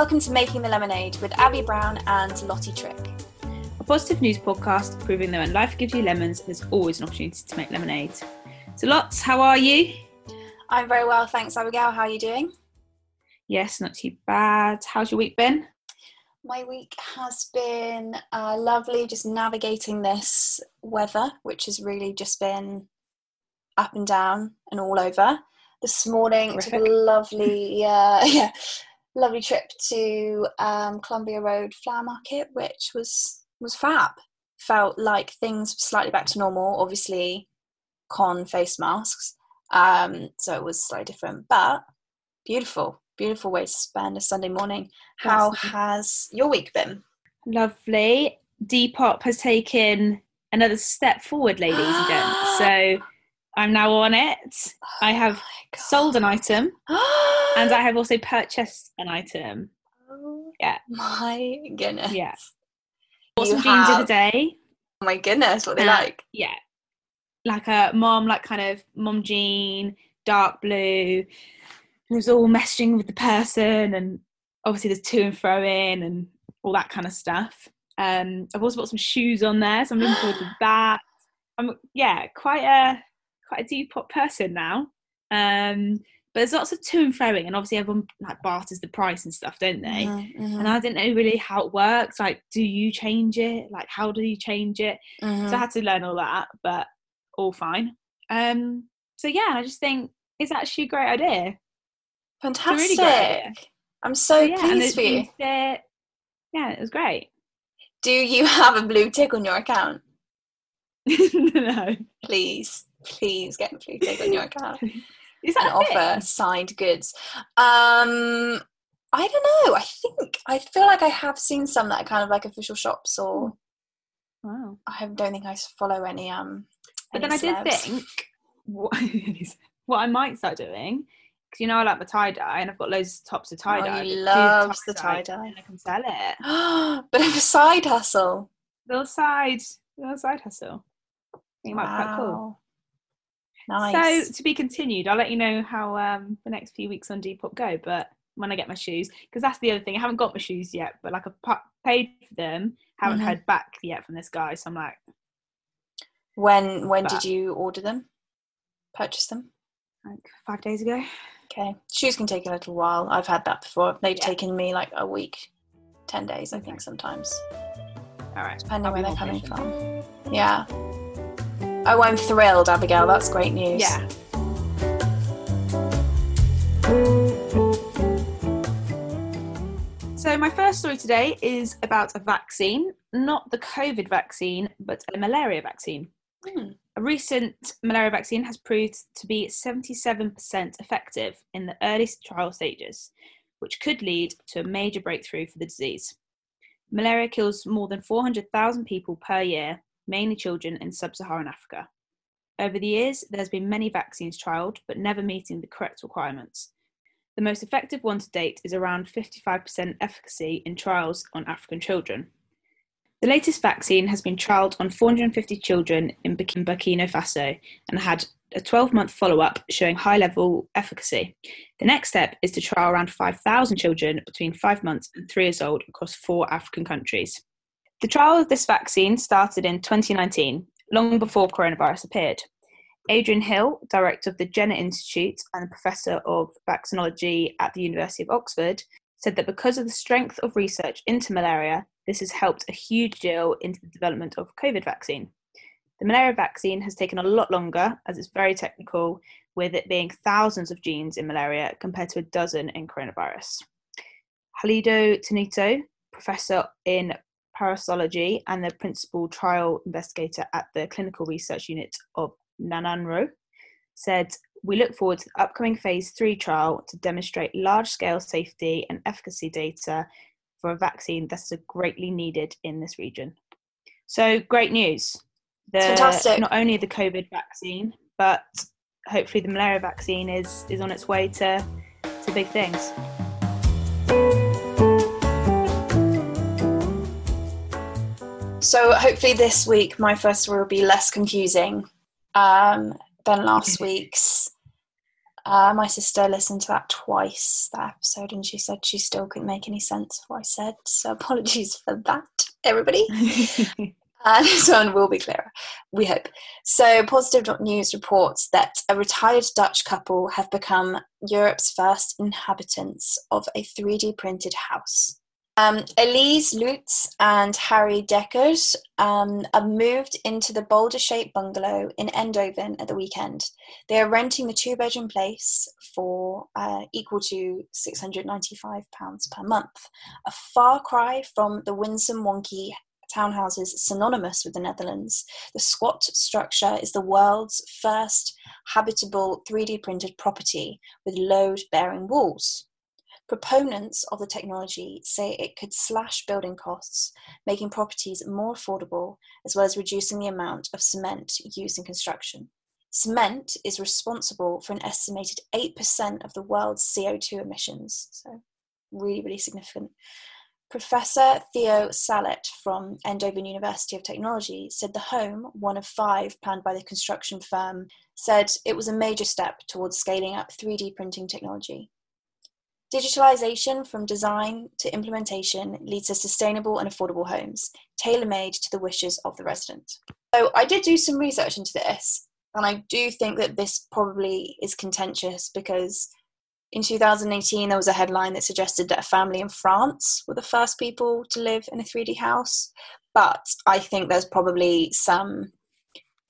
Welcome to Making the Lemonade with Abby Brown and Lottie Trick. A positive news podcast proving that when life gives you lemons, there's always an opportunity to make lemonade. So, Lots, how are you? I'm very well, thanks, Abigail. How are you doing? Yes, not too bad. How's your week been? My week has been uh, lovely, just navigating this weather, which has really just been up and down and all over. This morning, Terrific. took a lovely, uh, yeah, lovely trip to um, Columbia Road Flower Market, which was was fab. Felt like things were slightly back to normal. Obviously, con face masks, um, so it was slightly different, but beautiful, beautiful way to spend a Sunday morning. How has your week been? Lovely. Depop has taken another step forward, ladies and gents. So I'm now on it. I have oh sold an item and I have also purchased an item. Oh yeah. My goodness. Yeah. Bought some jeans the day. Oh my goodness, what they uh, like? Yeah. Like a mom, like kind of mom jean, dark blue. It was all messaging with the person and obviously there's to and fro in and all that kind of stuff. Um, I've also got some shoes on there, so I'm looking forward to that. I'm yeah, quite a quite a Depop person now. Um, but there's lots of to and froing, and obviously everyone like barters the price and stuff, don't they? Mm-hmm, mm-hmm. And I didn't know really how it works. Like, do you change it? Like, how do you change it? Mm-hmm. So I had to learn all that, but all fine. Um, so yeah, I just think it's actually a great idea. Fantastic! Really great idea. I'm so, so yeah, pleased for you. Fit. Yeah, it was great. Do you have a blue tick on your account? no. Please please get a blue tick on your account. Is that an offer signed goods? Um, I don't know. I think I feel like I have seen some that are kind of like official shops, or wow. I don't think I follow any. Um, but then celebs. I did think what, what I might start doing because you know I like my tie dye and I've got loads of tops of tie dye. Oh, loves the tie dye. And I can sell it. but of a side hustle. Little side, little side hustle. I think wow. might be quite cool. Nice. So to be continued. I'll let you know how um, the next few weeks on Depop go. But when I get my shoes, because that's the other thing. I haven't got my shoes yet, but like I've paid for them, haven't mm-hmm. heard back yet from this guy. So I'm like, when when but, did you order them? Purchase them? Like five days ago. Okay, shoes can take a little while. I've had that before. They've yeah. taken me like a week, ten days, I think sometimes. All right, depending I'll where they're coming patient. from. Yeah. Oh, I'm thrilled, Abigail. That's great news. Yeah. So, my first story today is about a vaccine, not the COVID vaccine, but a malaria vaccine. Hmm. A recent malaria vaccine has proved to be 77% effective in the early trial stages, which could lead to a major breakthrough for the disease. Malaria kills more than 400,000 people per year mainly children in sub Saharan Africa. Over the years, there's been many vaccines trialled, but never meeting the correct requirements. The most effective one to date is around 55% efficacy in trials on African children. The latest vaccine has been trialled on 450 children in Burkina Faso and had a 12 month follow up showing high level efficacy. The next step is to trial around 5,000 children between 5 months and 3 years old across four African countries. The trial of this vaccine started in 2019, long before coronavirus appeared. Adrian Hill, director of the Jenner Institute and professor of vaccinology at the University of Oxford, said that because of the strength of research into malaria, this has helped a huge deal into the development of COVID vaccine. The malaria vaccine has taken a lot longer as it's very technical, with it being thousands of genes in malaria compared to a dozen in coronavirus. Halidou Tinto, professor in parasitology and the principal trial investigator at the clinical research unit of Nanoro, said, We look forward to the upcoming phase three trial to demonstrate large scale safety and efficacy data for a vaccine that is greatly needed in this region. So, great news. The, Fantastic. Not only the COVID vaccine, but hopefully the malaria vaccine is, is on its way to, to big things. So hopefully this week my first story will be less confusing um, than last week's. Uh, my sister listened to that twice, that episode, and she said she still couldn't make any sense of what I said. So apologies for that, everybody. uh, this one will be clearer, we hope. So, Positive News reports that a retired Dutch couple have become Europe's first inhabitants of a 3D printed house. Um, Elise Lutz and Harry Dekkers um, moved into the boulder shaped bungalow in Eindhoven at the weekend. They are renting the two bedroom place for uh, equal to £695 per month, a far cry from the winsome wonky townhouses synonymous with the Netherlands. The squat structure is the world's first habitable 3D printed property with load bearing walls. Proponents of the technology say it could slash building costs, making properties more affordable, as well as reducing the amount of cement used in construction. Cement is responsible for an estimated 8% of the world's CO2 emissions, so really, really significant. Professor Theo Salet from Eindhoven University of Technology said the home, one of five planned by the construction firm, said it was a major step towards scaling up 3D printing technology. Digitalization from design to implementation leads to sustainable and affordable homes, tailor made to the wishes of the resident. So, I did do some research into this, and I do think that this probably is contentious because in 2018 there was a headline that suggested that a family in France were the first people to live in a 3D house. But I think there's probably some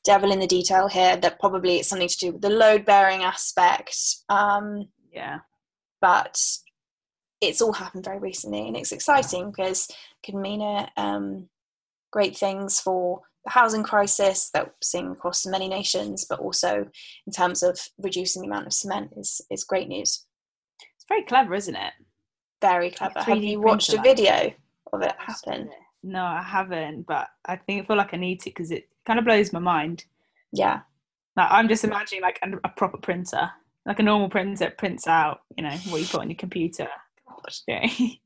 devil in the detail here that probably it's something to do with the load bearing aspect. Um, yeah but it's all happened very recently and it's exciting because it can mean a, um, great things for the housing crisis that we're seeing across many nations, but also in terms of reducing the amount of cement is, is great news. It's very clever, isn't it? Very clever. Like Have you watched a video of it happen? No, I haven't, but I think I feel like I need to because it kind of blows my mind. Yeah. Like I'm just imagining like a, a proper printer like a normal printer prints out, you know, what you put on your computer.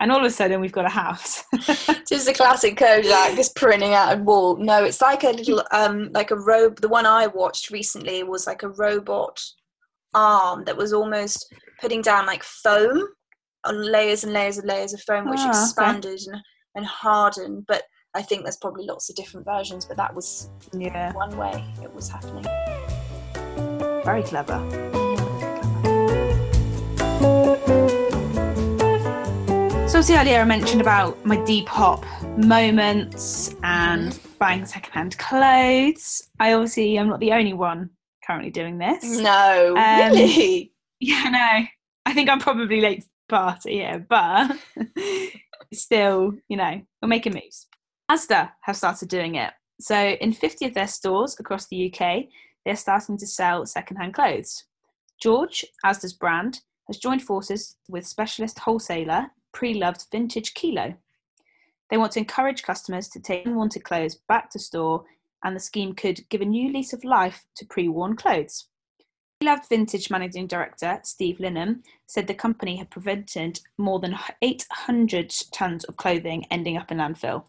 and all of a sudden we've got a house. Just a classic Kodak, just printing out a wall. No, it's like a little, um, like a robe. The one I watched recently was like a robot arm that was almost putting down like foam on layers and layers and layers of foam, which oh, expanded okay. and, and hardened. But I think there's probably lots of different versions, but that was yeah. one way it was happening. Very clever. So obviously earlier I mentioned about my Depop moments and buying secondhand clothes. I obviously am not the only one currently doing this. No, um, really? Yeah, no. I think I'm probably late to the party here, but still, you know, we're making moves. Asda have started doing it. So in 50 of their stores across the UK, they're starting to sell secondhand clothes. George, Asda's brand, has joined forces with specialist wholesaler Pre Loved Vintage Kilo. They want to encourage customers to take unwanted clothes back to store, and the scheme could give a new lease of life to pre worn clothes. Pre Loved Vintage Managing Director Steve Linham said the company had prevented more than 800 tonnes of clothing ending up in landfill,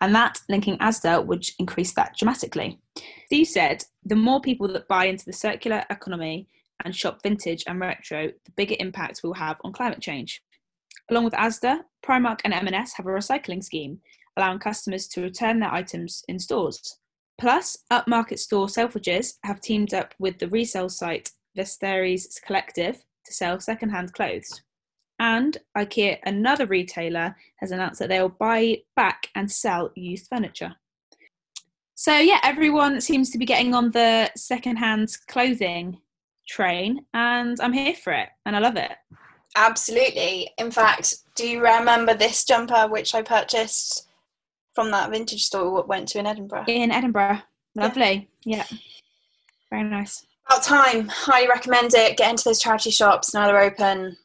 and that linking Asda would increase that dramatically. Steve said the more people that buy into the circular economy and shop vintage and retro, the bigger impact we'll have on climate change. Along with Asda, Primark and M&S have a recycling scheme, allowing customers to return their items in stores. Plus, upmarket store Selfridges have teamed up with the resale site Vestiaire Collective to sell secondhand clothes. And IKEA, another retailer, has announced that they will buy back and sell used furniture. So, yeah, everyone seems to be getting on the secondhand clothing train, and I'm here for it, and I love it. Absolutely. In fact, do you remember this jumper which I purchased from that vintage store we went to in Edinburgh? In Edinburgh. Lovely. Yeah. yeah. Very nice. About time. Highly recommend it. Get into those charity shops now they're open.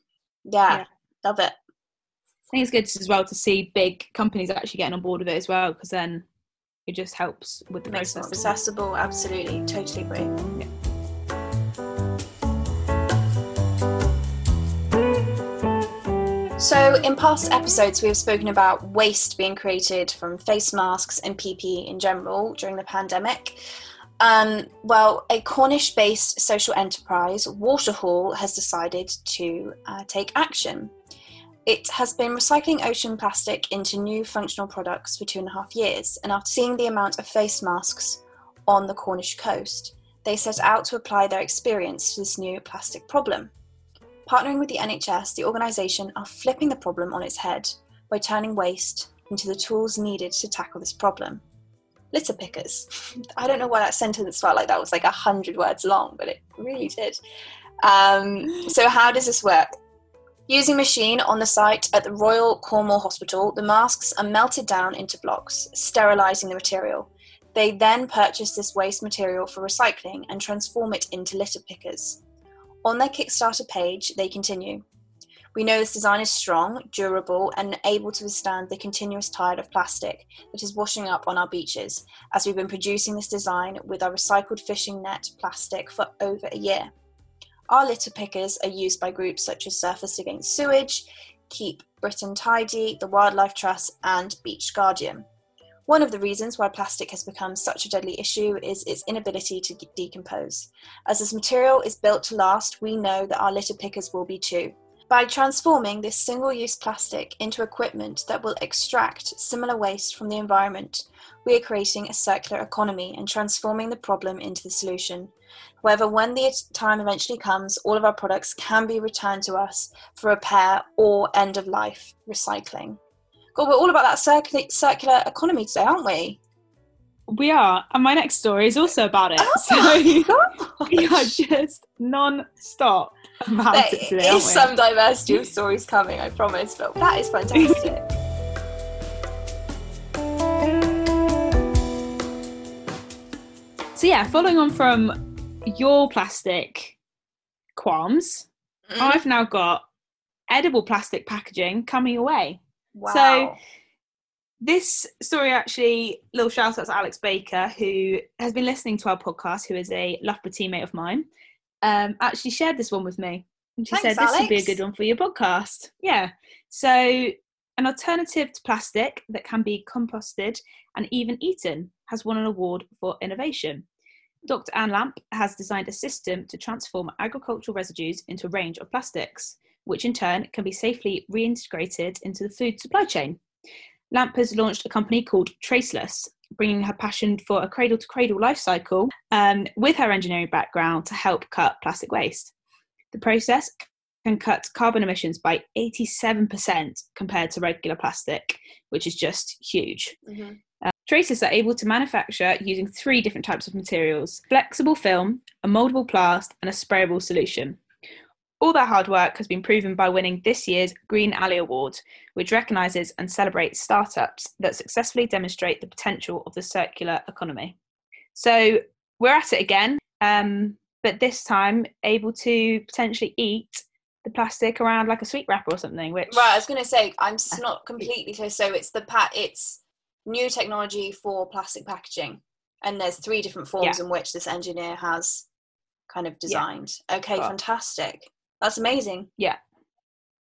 Yeah, yeah. love it. I think it's good as well to see big companies actually getting on board with it as well, because then it just helps with the it process. accessible. Absolutely, totally agree. Yeah. So, in past episodes, we have spoken about waste being created from face masks and PPE in general during the pandemic. Um, well, a Cornish based social enterprise, Waterhaul, has decided to uh, take action. It has been recycling ocean plastic into new functional products for two and a half years, and after seeing the amount of face masks on the Cornish coast, they set out to apply their experience to this new plastic problem. Partnering with the NHS, the organisation are flipping the problem on its head by turning waste into the tools needed to tackle this problem. Litter pickers. I don't know why that sentence felt like that was like a hundred words long, but it really did. Um, so, how does this work? Using machine on the site at the Royal Cornwall Hospital, the masks are melted down into blocks, sterilising the material. They then purchase this waste material for recycling and transform it into litter pickers. On their Kickstarter page, they continue. We know this design is strong, durable, and able to withstand the continuous tide of plastic that is washing up on our beaches, as we've been producing this design with our recycled fishing net plastic for over a year. Our litter pickers are used by groups such as Surfers Against Sewage, Keep Britain Tidy, the Wildlife Trust, and Beach Guardian. One of the reasons why plastic has become such a deadly issue is its inability to decompose. As this material is built to last, we know that our litter pickers will be too. By transforming this single use plastic into equipment that will extract similar waste from the environment, we are creating a circular economy and transforming the problem into the solution. However, when the time eventually comes, all of our products can be returned to us for repair or end of life recycling. God, we're all about that circular, circular economy today, aren't we? We are, and my next story is also about it. Oh so we are just non-stop about there it today. Is some diversity of stories coming, I promise. But that is fantastic. so yeah, following on from your plastic qualms, mm-hmm. I've now got edible plastic packaging coming away. Wow. So this story actually, little shout out to Alex Baker, who has been listening to our podcast, who is a Loughborough teammate of mine, um, actually shared this one with me. And she Thanks, said, this would be a good one for your podcast. Yeah. So, an alternative to plastic that can be composted and even eaten has won an award for innovation. Dr. Anne Lamp has designed a system to transform agricultural residues into a range of plastics which in turn can be safely reintegrated into the food supply chain. Lamp has launched a company called Traceless, bringing her passion for a cradle to cradle life cycle um, with her engineering background to help cut plastic waste. The process can cut carbon emissions by 87% compared to regular plastic, which is just huge. Mm-hmm. Uh, Traceless are able to manufacture using three different types of materials flexible film, a moldable plast, and a sprayable solution. All their hard work has been proven by winning this year's Green Alley Award, which recognises and celebrates startups that successfully demonstrate the potential of the circular economy. So we're at it again, um, but this time able to potentially eat the plastic around like a sweet wrapper or something. Which right, I was going to say I'm not completely clear. So it's the pat, it's new technology for plastic packaging, and there's three different forms yeah. in which this engineer has kind of designed. Yeah. Okay, fantastic. That's amazing. Yeah.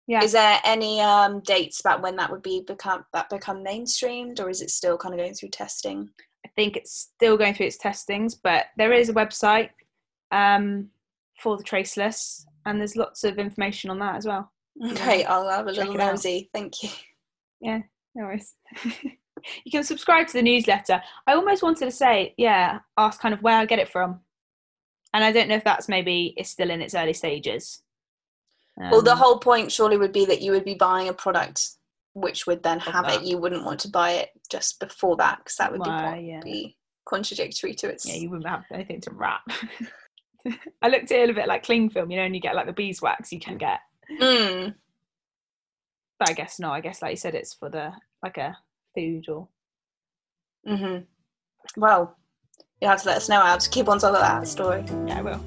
Yeah. Is there any um, dates about when that would be become that become mainstreamed, or is it still kind of going through testing? I think it's still going through its testings, but there is a website um, for the traceless, and there's lots of information on that as well. Okay, I'll have a little nosy. Thank you. Yeah, no worries. you can subscribe to the newsletter. I almost wanted to say, yeah, ask kind of where I get it from, and I don't know if that's maybe it's still in its early stages. Um, well, the whole point surely would be that you would be buying a product which would then have that. it. You wouldn't want to buy it just before that because that would well, be, yeah. be contradictory to its. Yeah, you wouldn't have anything to wrap. I looked at it a little bit like cling film. You know, and you get like the beeswax you can get. Mm. But I guess not. I guess like you said, it's for the like a food or. Mhm. Well, you have to let us know. I'll just keep on top of that story. Yeah, I will.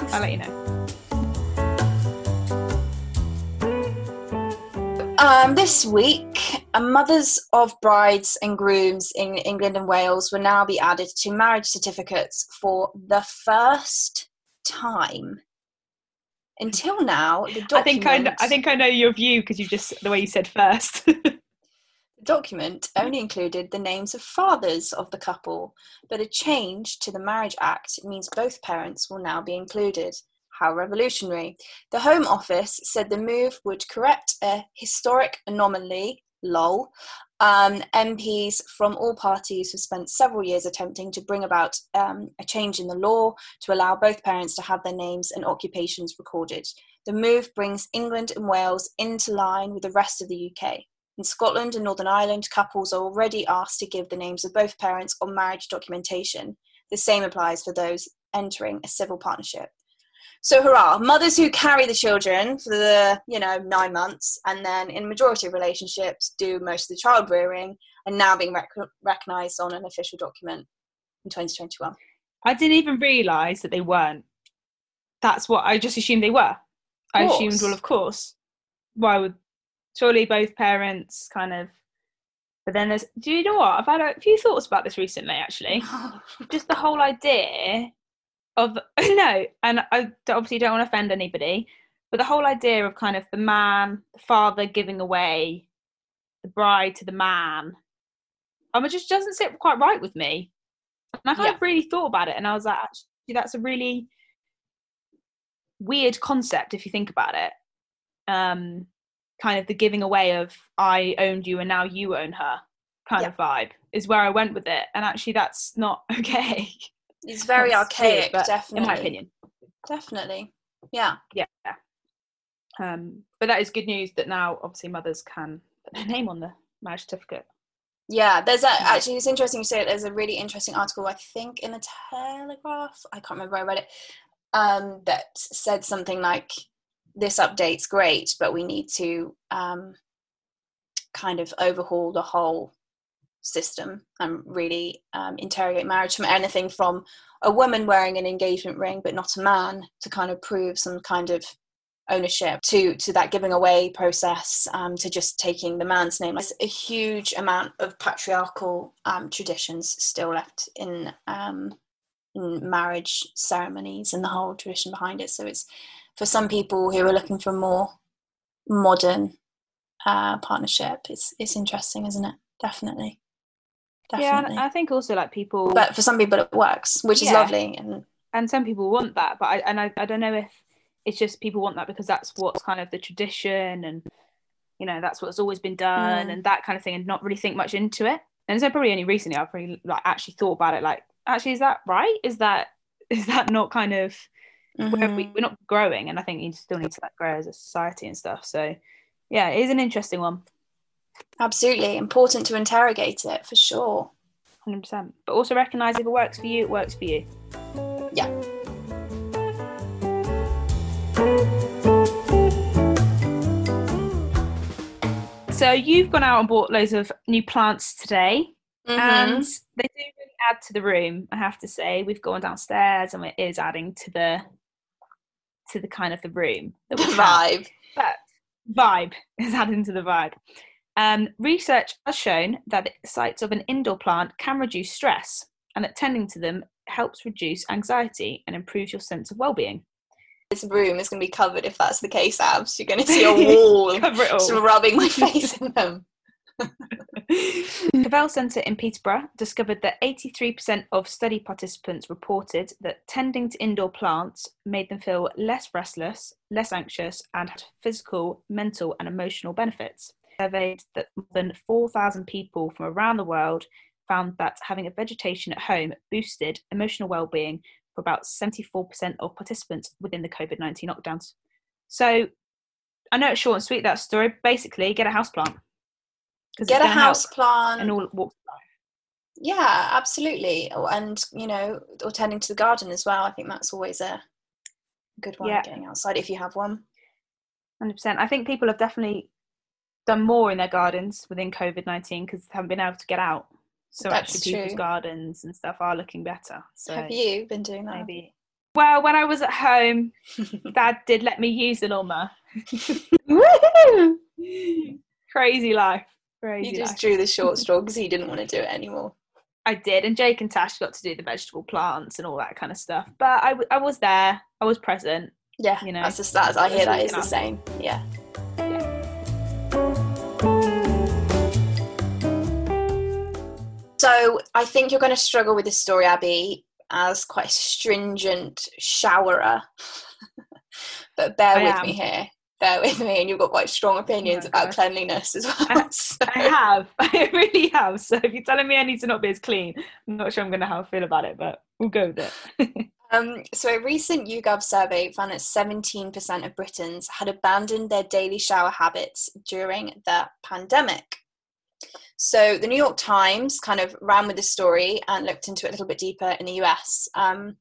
I'll let you know. Um, this week, mothers of brides and grooms in England and Wales will now be added to marriage certificates for the first time. Until now, the document, I think I know, I think I know your view because you just the way you said first. the document only included the names of fathers of the couple, but a change to the Marriage Act means both parents will now be included. How revolutionary. The Home Office said the move would correct a historic anomaly, lol. Um, MPs from all parties have spent several years attempting to bring about um, a change in the law to allow both parents to have their names and occupations recorded. The move brings England and Wales into line with the rest of the UK. In Scotland and Northern Ireland, couples are already asked to give the names of both parents on marriage documentation. The same applies for those entering a civil partnership. So hurrah, mothers who carry the children for the, you know, nine months and then in majority of relationships do most of the child rearing and now being rec- recognised on an official document in 2021. I didn't even realise that they weren't. That's what I just assumed they were. I assumed, well, of course. Why would surely both parents kind of but then there's do you know what i've had a few thoughts about this recently actually just the whole idea of no, and I obviously don't want to offend anybody, but the whole idea of kind of the man, the father giving away the bride to the man, um, it just doesn't sit quite right with me. And I kind yeah. of really thought about it, and I was like, actually, that's a really weird concept if you think about it. Um, kind of the giving away of I owned you and now you own her kind yeah. of vibe is where I went with it, and actually, that's not okay. It's very archaic, weird, definitely. In my opinion. Definitely. Yeah. Yeah. Um, but that is good news that now obviously mothers can put their name on the marriage certificate. Yeah, there's a, actually it's interesting you say it. There's a really interesting article I think in the Telegraph. I can't remember where I read it. Um, that said something like, "This update's great, but we need to um, kind of overhaul the whole system and really um, interrogate marriage from anything from a woman wearing an engagement ring but not a man to kind of prove some kind of ownership to to that giving away process um, to just taking the man's name. There's a huge amount of patriarchal um, traditions still left in um, in marriage ceremonies and the whole tradition behind it. So it's for some people who are looking for more modern uh, partnership it's it's interesting isn't it? Definitely Definitely. Yeah, I think also like people, but for some people it works, which yeah. is lovely, and and some people want that. But I and I, I don't know if it's just people want that because that's what's kind of the tradition, and you know that's what's always been done, mm. and that kind of thing, and not really think much into it. And so probably only recently I've really like actually thought about it. Like, actually, is that right? Is that is that not kind of mm-hmm. where we, we're not growing? And I think you still need to like grow as a society and stuff. So yeah, it is an interesting one. Absolutely important to interrogate it for sure. 100%. But also recognize if it works for you, it works for you. Yeah. So you've gone out and bought loads of new plants today, mm-hmm. and they do really add to the room. I have to say, we've gone downstairs, and it is adding to the to the kind of the room, the vibe. But vibe is adding to the vibe. Um, research has shown that the sites of an indoor plant can reduce stress and that tending to them helps reduce anxiety and improves your sense of well-being. This room is going to be covered if that's the case, Abs. You're going to see a wall Cover it just rubbing my face in them. Cavell Centre in Peterborough discovered that 83% of study participants reported that tending to indoor plants made them feel less restless, less anxious, and had physical, mental, and emotional benefits surveyed that more than 4,000 people from around the world found that having a vegetation at home boosted emotional well-being for about 74% of participants within the COVID-19 lockdowns. So I know it's short and sweet that story. Basically, get a house plant. Get a house plant and all walks Yeah, absolutely. Oh, and you know, or tending to the garden as well. I think that's always a good one. Yeah. Getting outside if you have one. Hundred percent. I think people have definitely done more in their gardens within COVID nineteen because they haven't been able to get out. So That's actually, people's true. gardens and stuff are looking better. So have you been doing that? Maybe. Well, when I was at home, Dad did let me use the lawnmower. Crazy life. Crazy. You just life. drew the short straw because he didn't want to do it anymore. I did, and Jake and Tash got to do the vegetable plants and all that kind of stuff. But I, w- I was there. I was present. Yeah, you know, that's just that. I hear that is the same. Yeah. So I think you're going to struggle with this story, Abby, as quite a stringent showerer. but bear I with am. me here. Bear with me, and you've got quite strong opinions my about gosh. cleanliness as well. I- So- I have. I really have. So if you're telling me I need to not be as clean, I'm not sure I'm going to how I feel about it, but we'll go with it. Um, so, a recent YouGov survey found that 17% of Britons had abandoned their daily shower habits during the pandemic. So, the New York Times kind of ran with the story and looked into it a little bit deeper in the US. Um,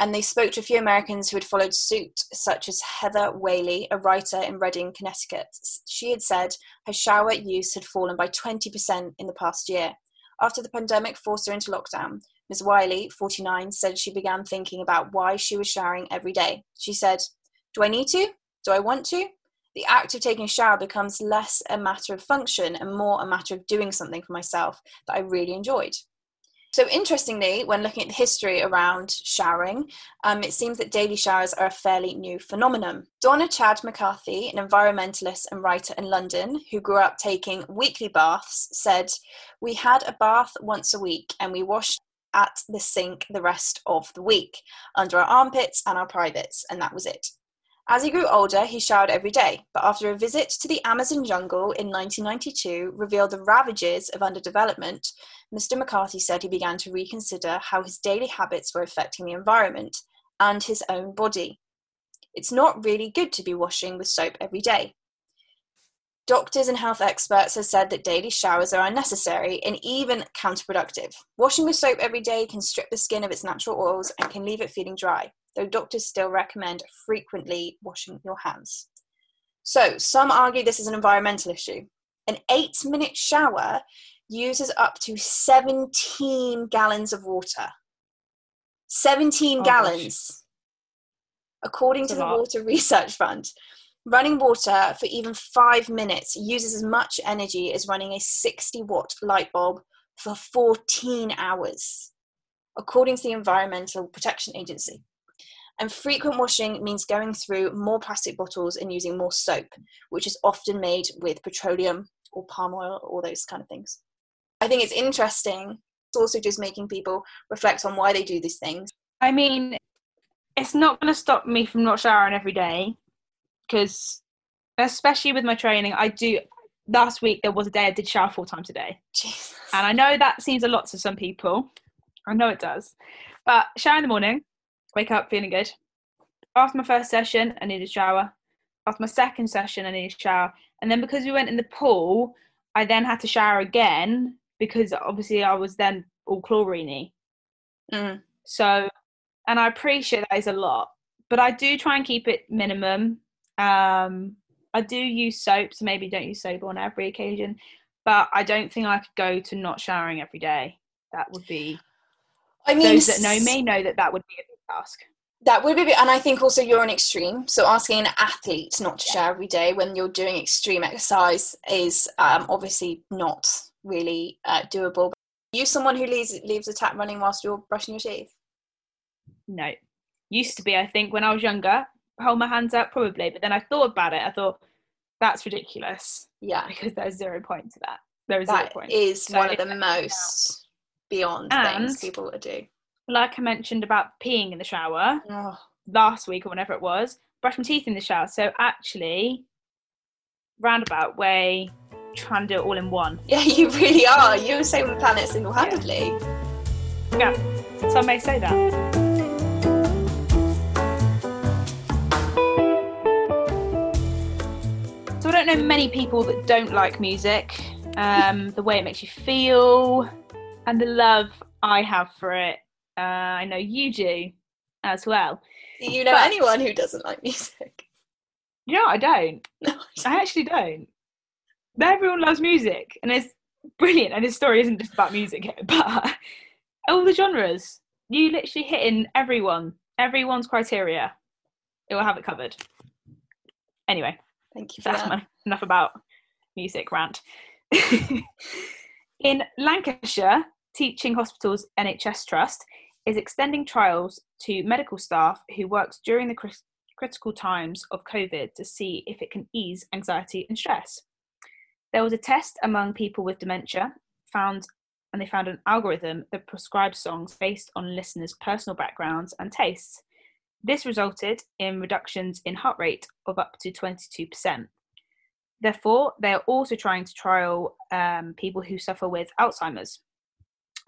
and they spoke to a few Americans who had followed suit, such as Heather Whaley, a writer in Redding, Connecticut. She had said her shower use had fallen by 20% in the past year. After the pandemic forced her into lockdown, Ms. Whaley, 49, said she began thinking about why she was showering every day. She said, Do I need to? Do I want to? The act of taking a shower becomes less a matter of function and more a matter of doing something for myself that I really enjoyed. So, interestingly, when looking at the history around showering, um, it seems that daily showers are a fairly new phenomenon. Donnachadh McCarthy, an environmentalist and writer in London who grew up taking weekly baths, said, We had a bath once a week and we washed at the sink the rest of the week, under our armpits and our privates, and that was it. As he grew older, he showered every day, but after a visit to the Amazon jungle in 1992 revealed the ravages of underdevelopment, Mr. McCarthy said he began to reconsider how his daily habits were affecting the environment and his own body. It's not really good to be washing with soap every day. Doctors and health experts have said that daily showers are unnecessary and even counterproductive. Washing with soap every day can strip the skin of its natural oils and can leave it feeling dry, though doctors still recommend frequently washing your hands. So, some argue this is an environmental issue. An eight minute shower uses up to 17 gallons of water. 17 Oh, gosh. gallons, according to That's a the lot. Water Research Fund. Running water for even five minutes uses as much energy as running a 60 watt light bulb for 14 hours, according to the Environmental Protection Agency. And frequent washing means going through more plastic bottles and using more soap, which is often made with petroleum or palm oil or those kind of things. I think it's interesting. It's also just making people reflect on why they do these things. I mean, it's not going to stop me from not showering every day because, especially with my training, I do. Last week there was a day I did shower four times a day, Jesus. and I know that seems a lot to some people. I know it does, but shower in the morning, wake up feeling good. After my first session, I needed a shower. After my second session, I needed a shower, and then because we went in the pool, I then had to shower again because obviously I was then all chlorine Mm. so, and I appreciate that is a lot, but I do try and keep it minimum. Um, I do use soap, so maybe don't use soap on every occasion, but I don't think I could go to not showering every day. That would be I mean, those that know me know that that would be a big task. That would be, and I think also you're an extreme. So asking an athlete not to shower every day when you're doing extreme exercise is um, obviously not really uh, doable. You someone who leaves leaves a tap running whilst you're brushing your teeth. No, used to be. I think when I was younger, hold my hands up probably, but then I thought about it. I thought that's ridiculous Yeah, because there's zero point to that. There is zero point. is So one of the most beyond things people would do. Like I mentioned about peeing in the shower. Oh, last week or whenever it was, brush my teeth in the shower. So actually, roundabout way, trying to do it all in one. yeah, you really are. You're saving the planet single-handedly. Yeah, some may say that. So I don't know many people that don't like music, um, the way it makes you feel, and the love I have for it. Uh, I know you do as well. Do you know But- anyone who doesn't like music? Know, I don't. No. I actually don't. Everyone loves music, and it's brilliant. And this story isn't just about music, but all the genres. You literally hit in everyone, everyone's criteria. It will have it covered. Anyway, Thank you for that's that. my, enough about music rant. In Lancashire, Teaching Hospitals NHS Trust is extending trials to medical staff who works during the critical times of COVID to see if it can ease anxiety and stress. There was a test among people with dementia found and they found an algorithm that prescribed songs based on listeners' personal backgrounds and tastes. This resulted in reductions in heart rate of up to 22%. Therefore, they are also trying to trial um, people who suffer with Alzheimer's.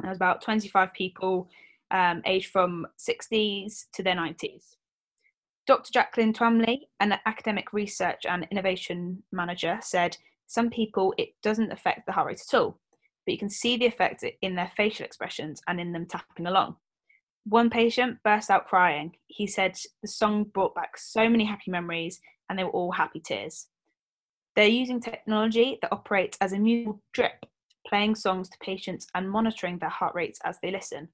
There was about 25 people um, aged from 60s to their 90s. Dr. Jacqueline Twamley, an academic research and innovation manager, said some people it doesn't affect the heart rate at all, but you can see the effect in their facial expressions and in them tapping along. One patient burst out crying. He said the song brought back so many happy memories and they were all happy tears. They're using technology that operates as a musical drip, playing songs to patients and monitoring their heart rates as they listen.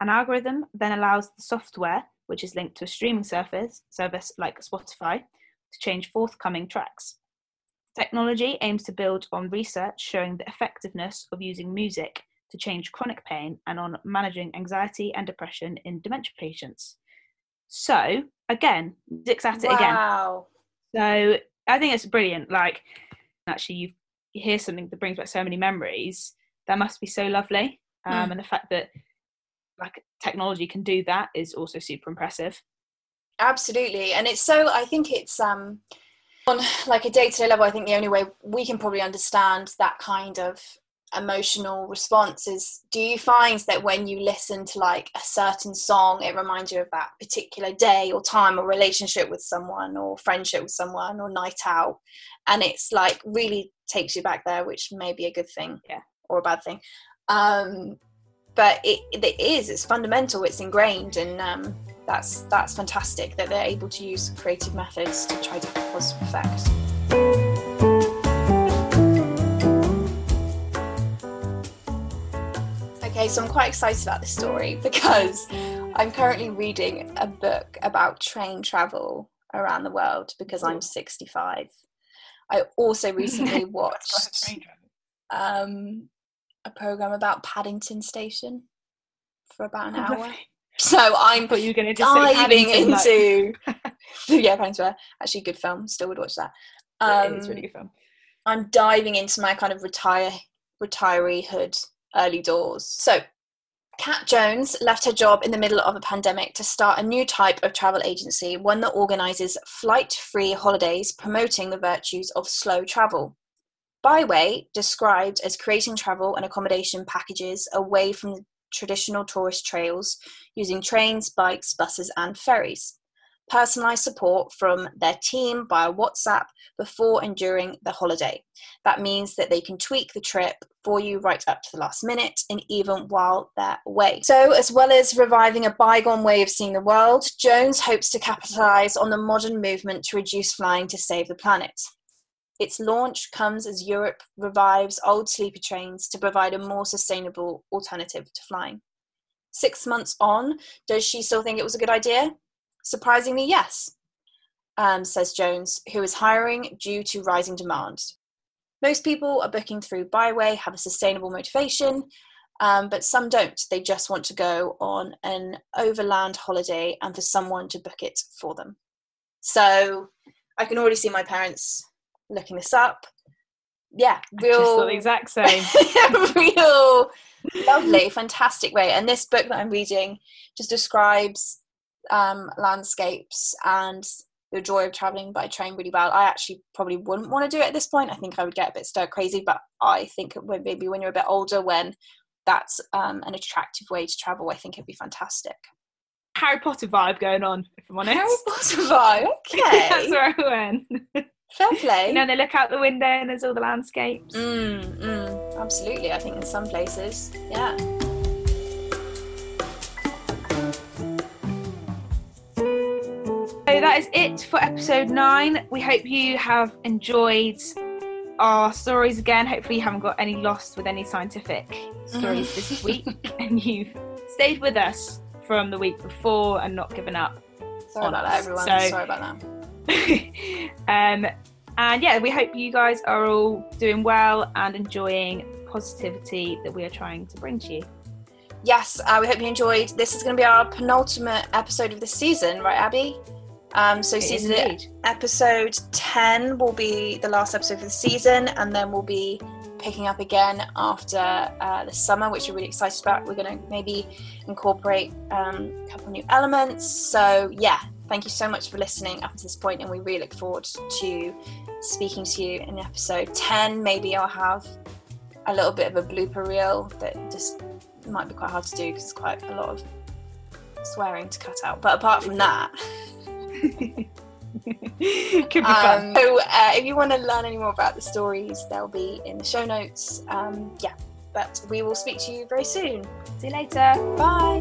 An algorithm then allows the software, which is linked to a streaming service, service like Spotify, to change forthcoming tracks. Technology aims to build on research showing the effectiveness of using music to change chronic pain and on managing anxiety and depression in dementia patients. So, again, music's at it again. wow. again. So, I think it's brilliant. Like, actually, you you hear something that brings back so many memories. That must be so lovely. Um, mm. And the fact that like technology can do that is also super impressive. Absolutely and it's so i think it's um on like a day-to-day level i think the only way we can probably understand that kind of emotional response is do you find that when you listen to like a certain song it reminds you of that particular day or time or relationship with someone or friendship with someone or night out? And it's like really takes you back there which may be a good thing yeah. or a bad thing. Um but it, it is it's fundamental it's ingrained and um, that's that's fantastic that they're able to use creative methods to try to have a positive effect. Okay so i'm quite excited about this story because i'm currently reading a book about train travel around the world because i'm 65 i also recently watched um, a program about Paddington Station for about an hour. So I'm but you're going to diving into like... yeah, Paddington. Actually, good film. Still would watch that. Um, it's really good film. I'm diving into my kind of retire retireehood early doors. So Kat Jones left her job in the middle of a pandemic to start a new type of travel agency, one that organises flight free holidays promoting the virtues of slow travel. Byway described as creating travel and accommodation packages away from the traditional tourist trails using trains, bikes, buses, and ferries. Personalised support from their team via WhatsApp before and during the holiday. That means that they can tweak the trip for you right up to the last minute and even while they're away. So, as well as reviving a bygone way of seeing the world, Jones hopes to capitalise on the modern movement to reduce flying to save the planet. Its launch comes as Europe revives old sleeper trains to provide a more sustainable alternative to flying. Six months on, does she still think it was a good idea? Surprisingly, yes, um, says Jones, who is hiring due to rising demand. Most people are booking through Byway, have a sustainable motivation, um, but some don't. They just want to go on an overland holiday and for someone to book it for them. So I can already see my parents looking this up. Yeah, real the exact same. real lovely, fantastic way. And this book that I'm reading just describes um, landscapes and the joy of traveling by train really well. I actually probably wouldn't want to do it at this point. I think I would get a bit stir crazy, but I think maybe when you're a bit older, when that's um, an attractive way to travel, I think it'd be fantastic. Harry Potter vibe going on, if I'm honest. Harry Potter vibe, okay. that's where I went. Fair play. You know, they look out the window and there's all the landscapes. Mm, mm, absolutely. I think in some places, yeah. So that is it for episode nine. We hope you have enjoyed our stories again. Hopefully, you haven't got any lost with any scientific stories this week and you've stayed with us from the week before and not given up. Sorry about us. that, everyone. So, Sorry about that. um, and yeah, we hope you guys are all doing well and enjoying positivity that we are trying to bring to you. Yes, uh, we hope you enjoyed. This is going to be our penultimate episode of the season, right, Abby? Um, so, it season episode 10 will be the last episode of the season, and then we'll be picking up again after uh, the summer, which we're really excited about. We're going to maybe incorporate um, a couple new elements. So, yeah, thank you so much for listening up to this point, and we really look forward to speaking to you in episode 10. Maybe I'll have a little bit of a blooper reel that just might be quite hard to do because it's quite a lot of swearing to cut out. But apart from that, Could be fun. Um, so uh, if you want to learn any more about the stories, they'll be in the show notes. Um, yeah, but we will speak to you very soon. See you later. Bye.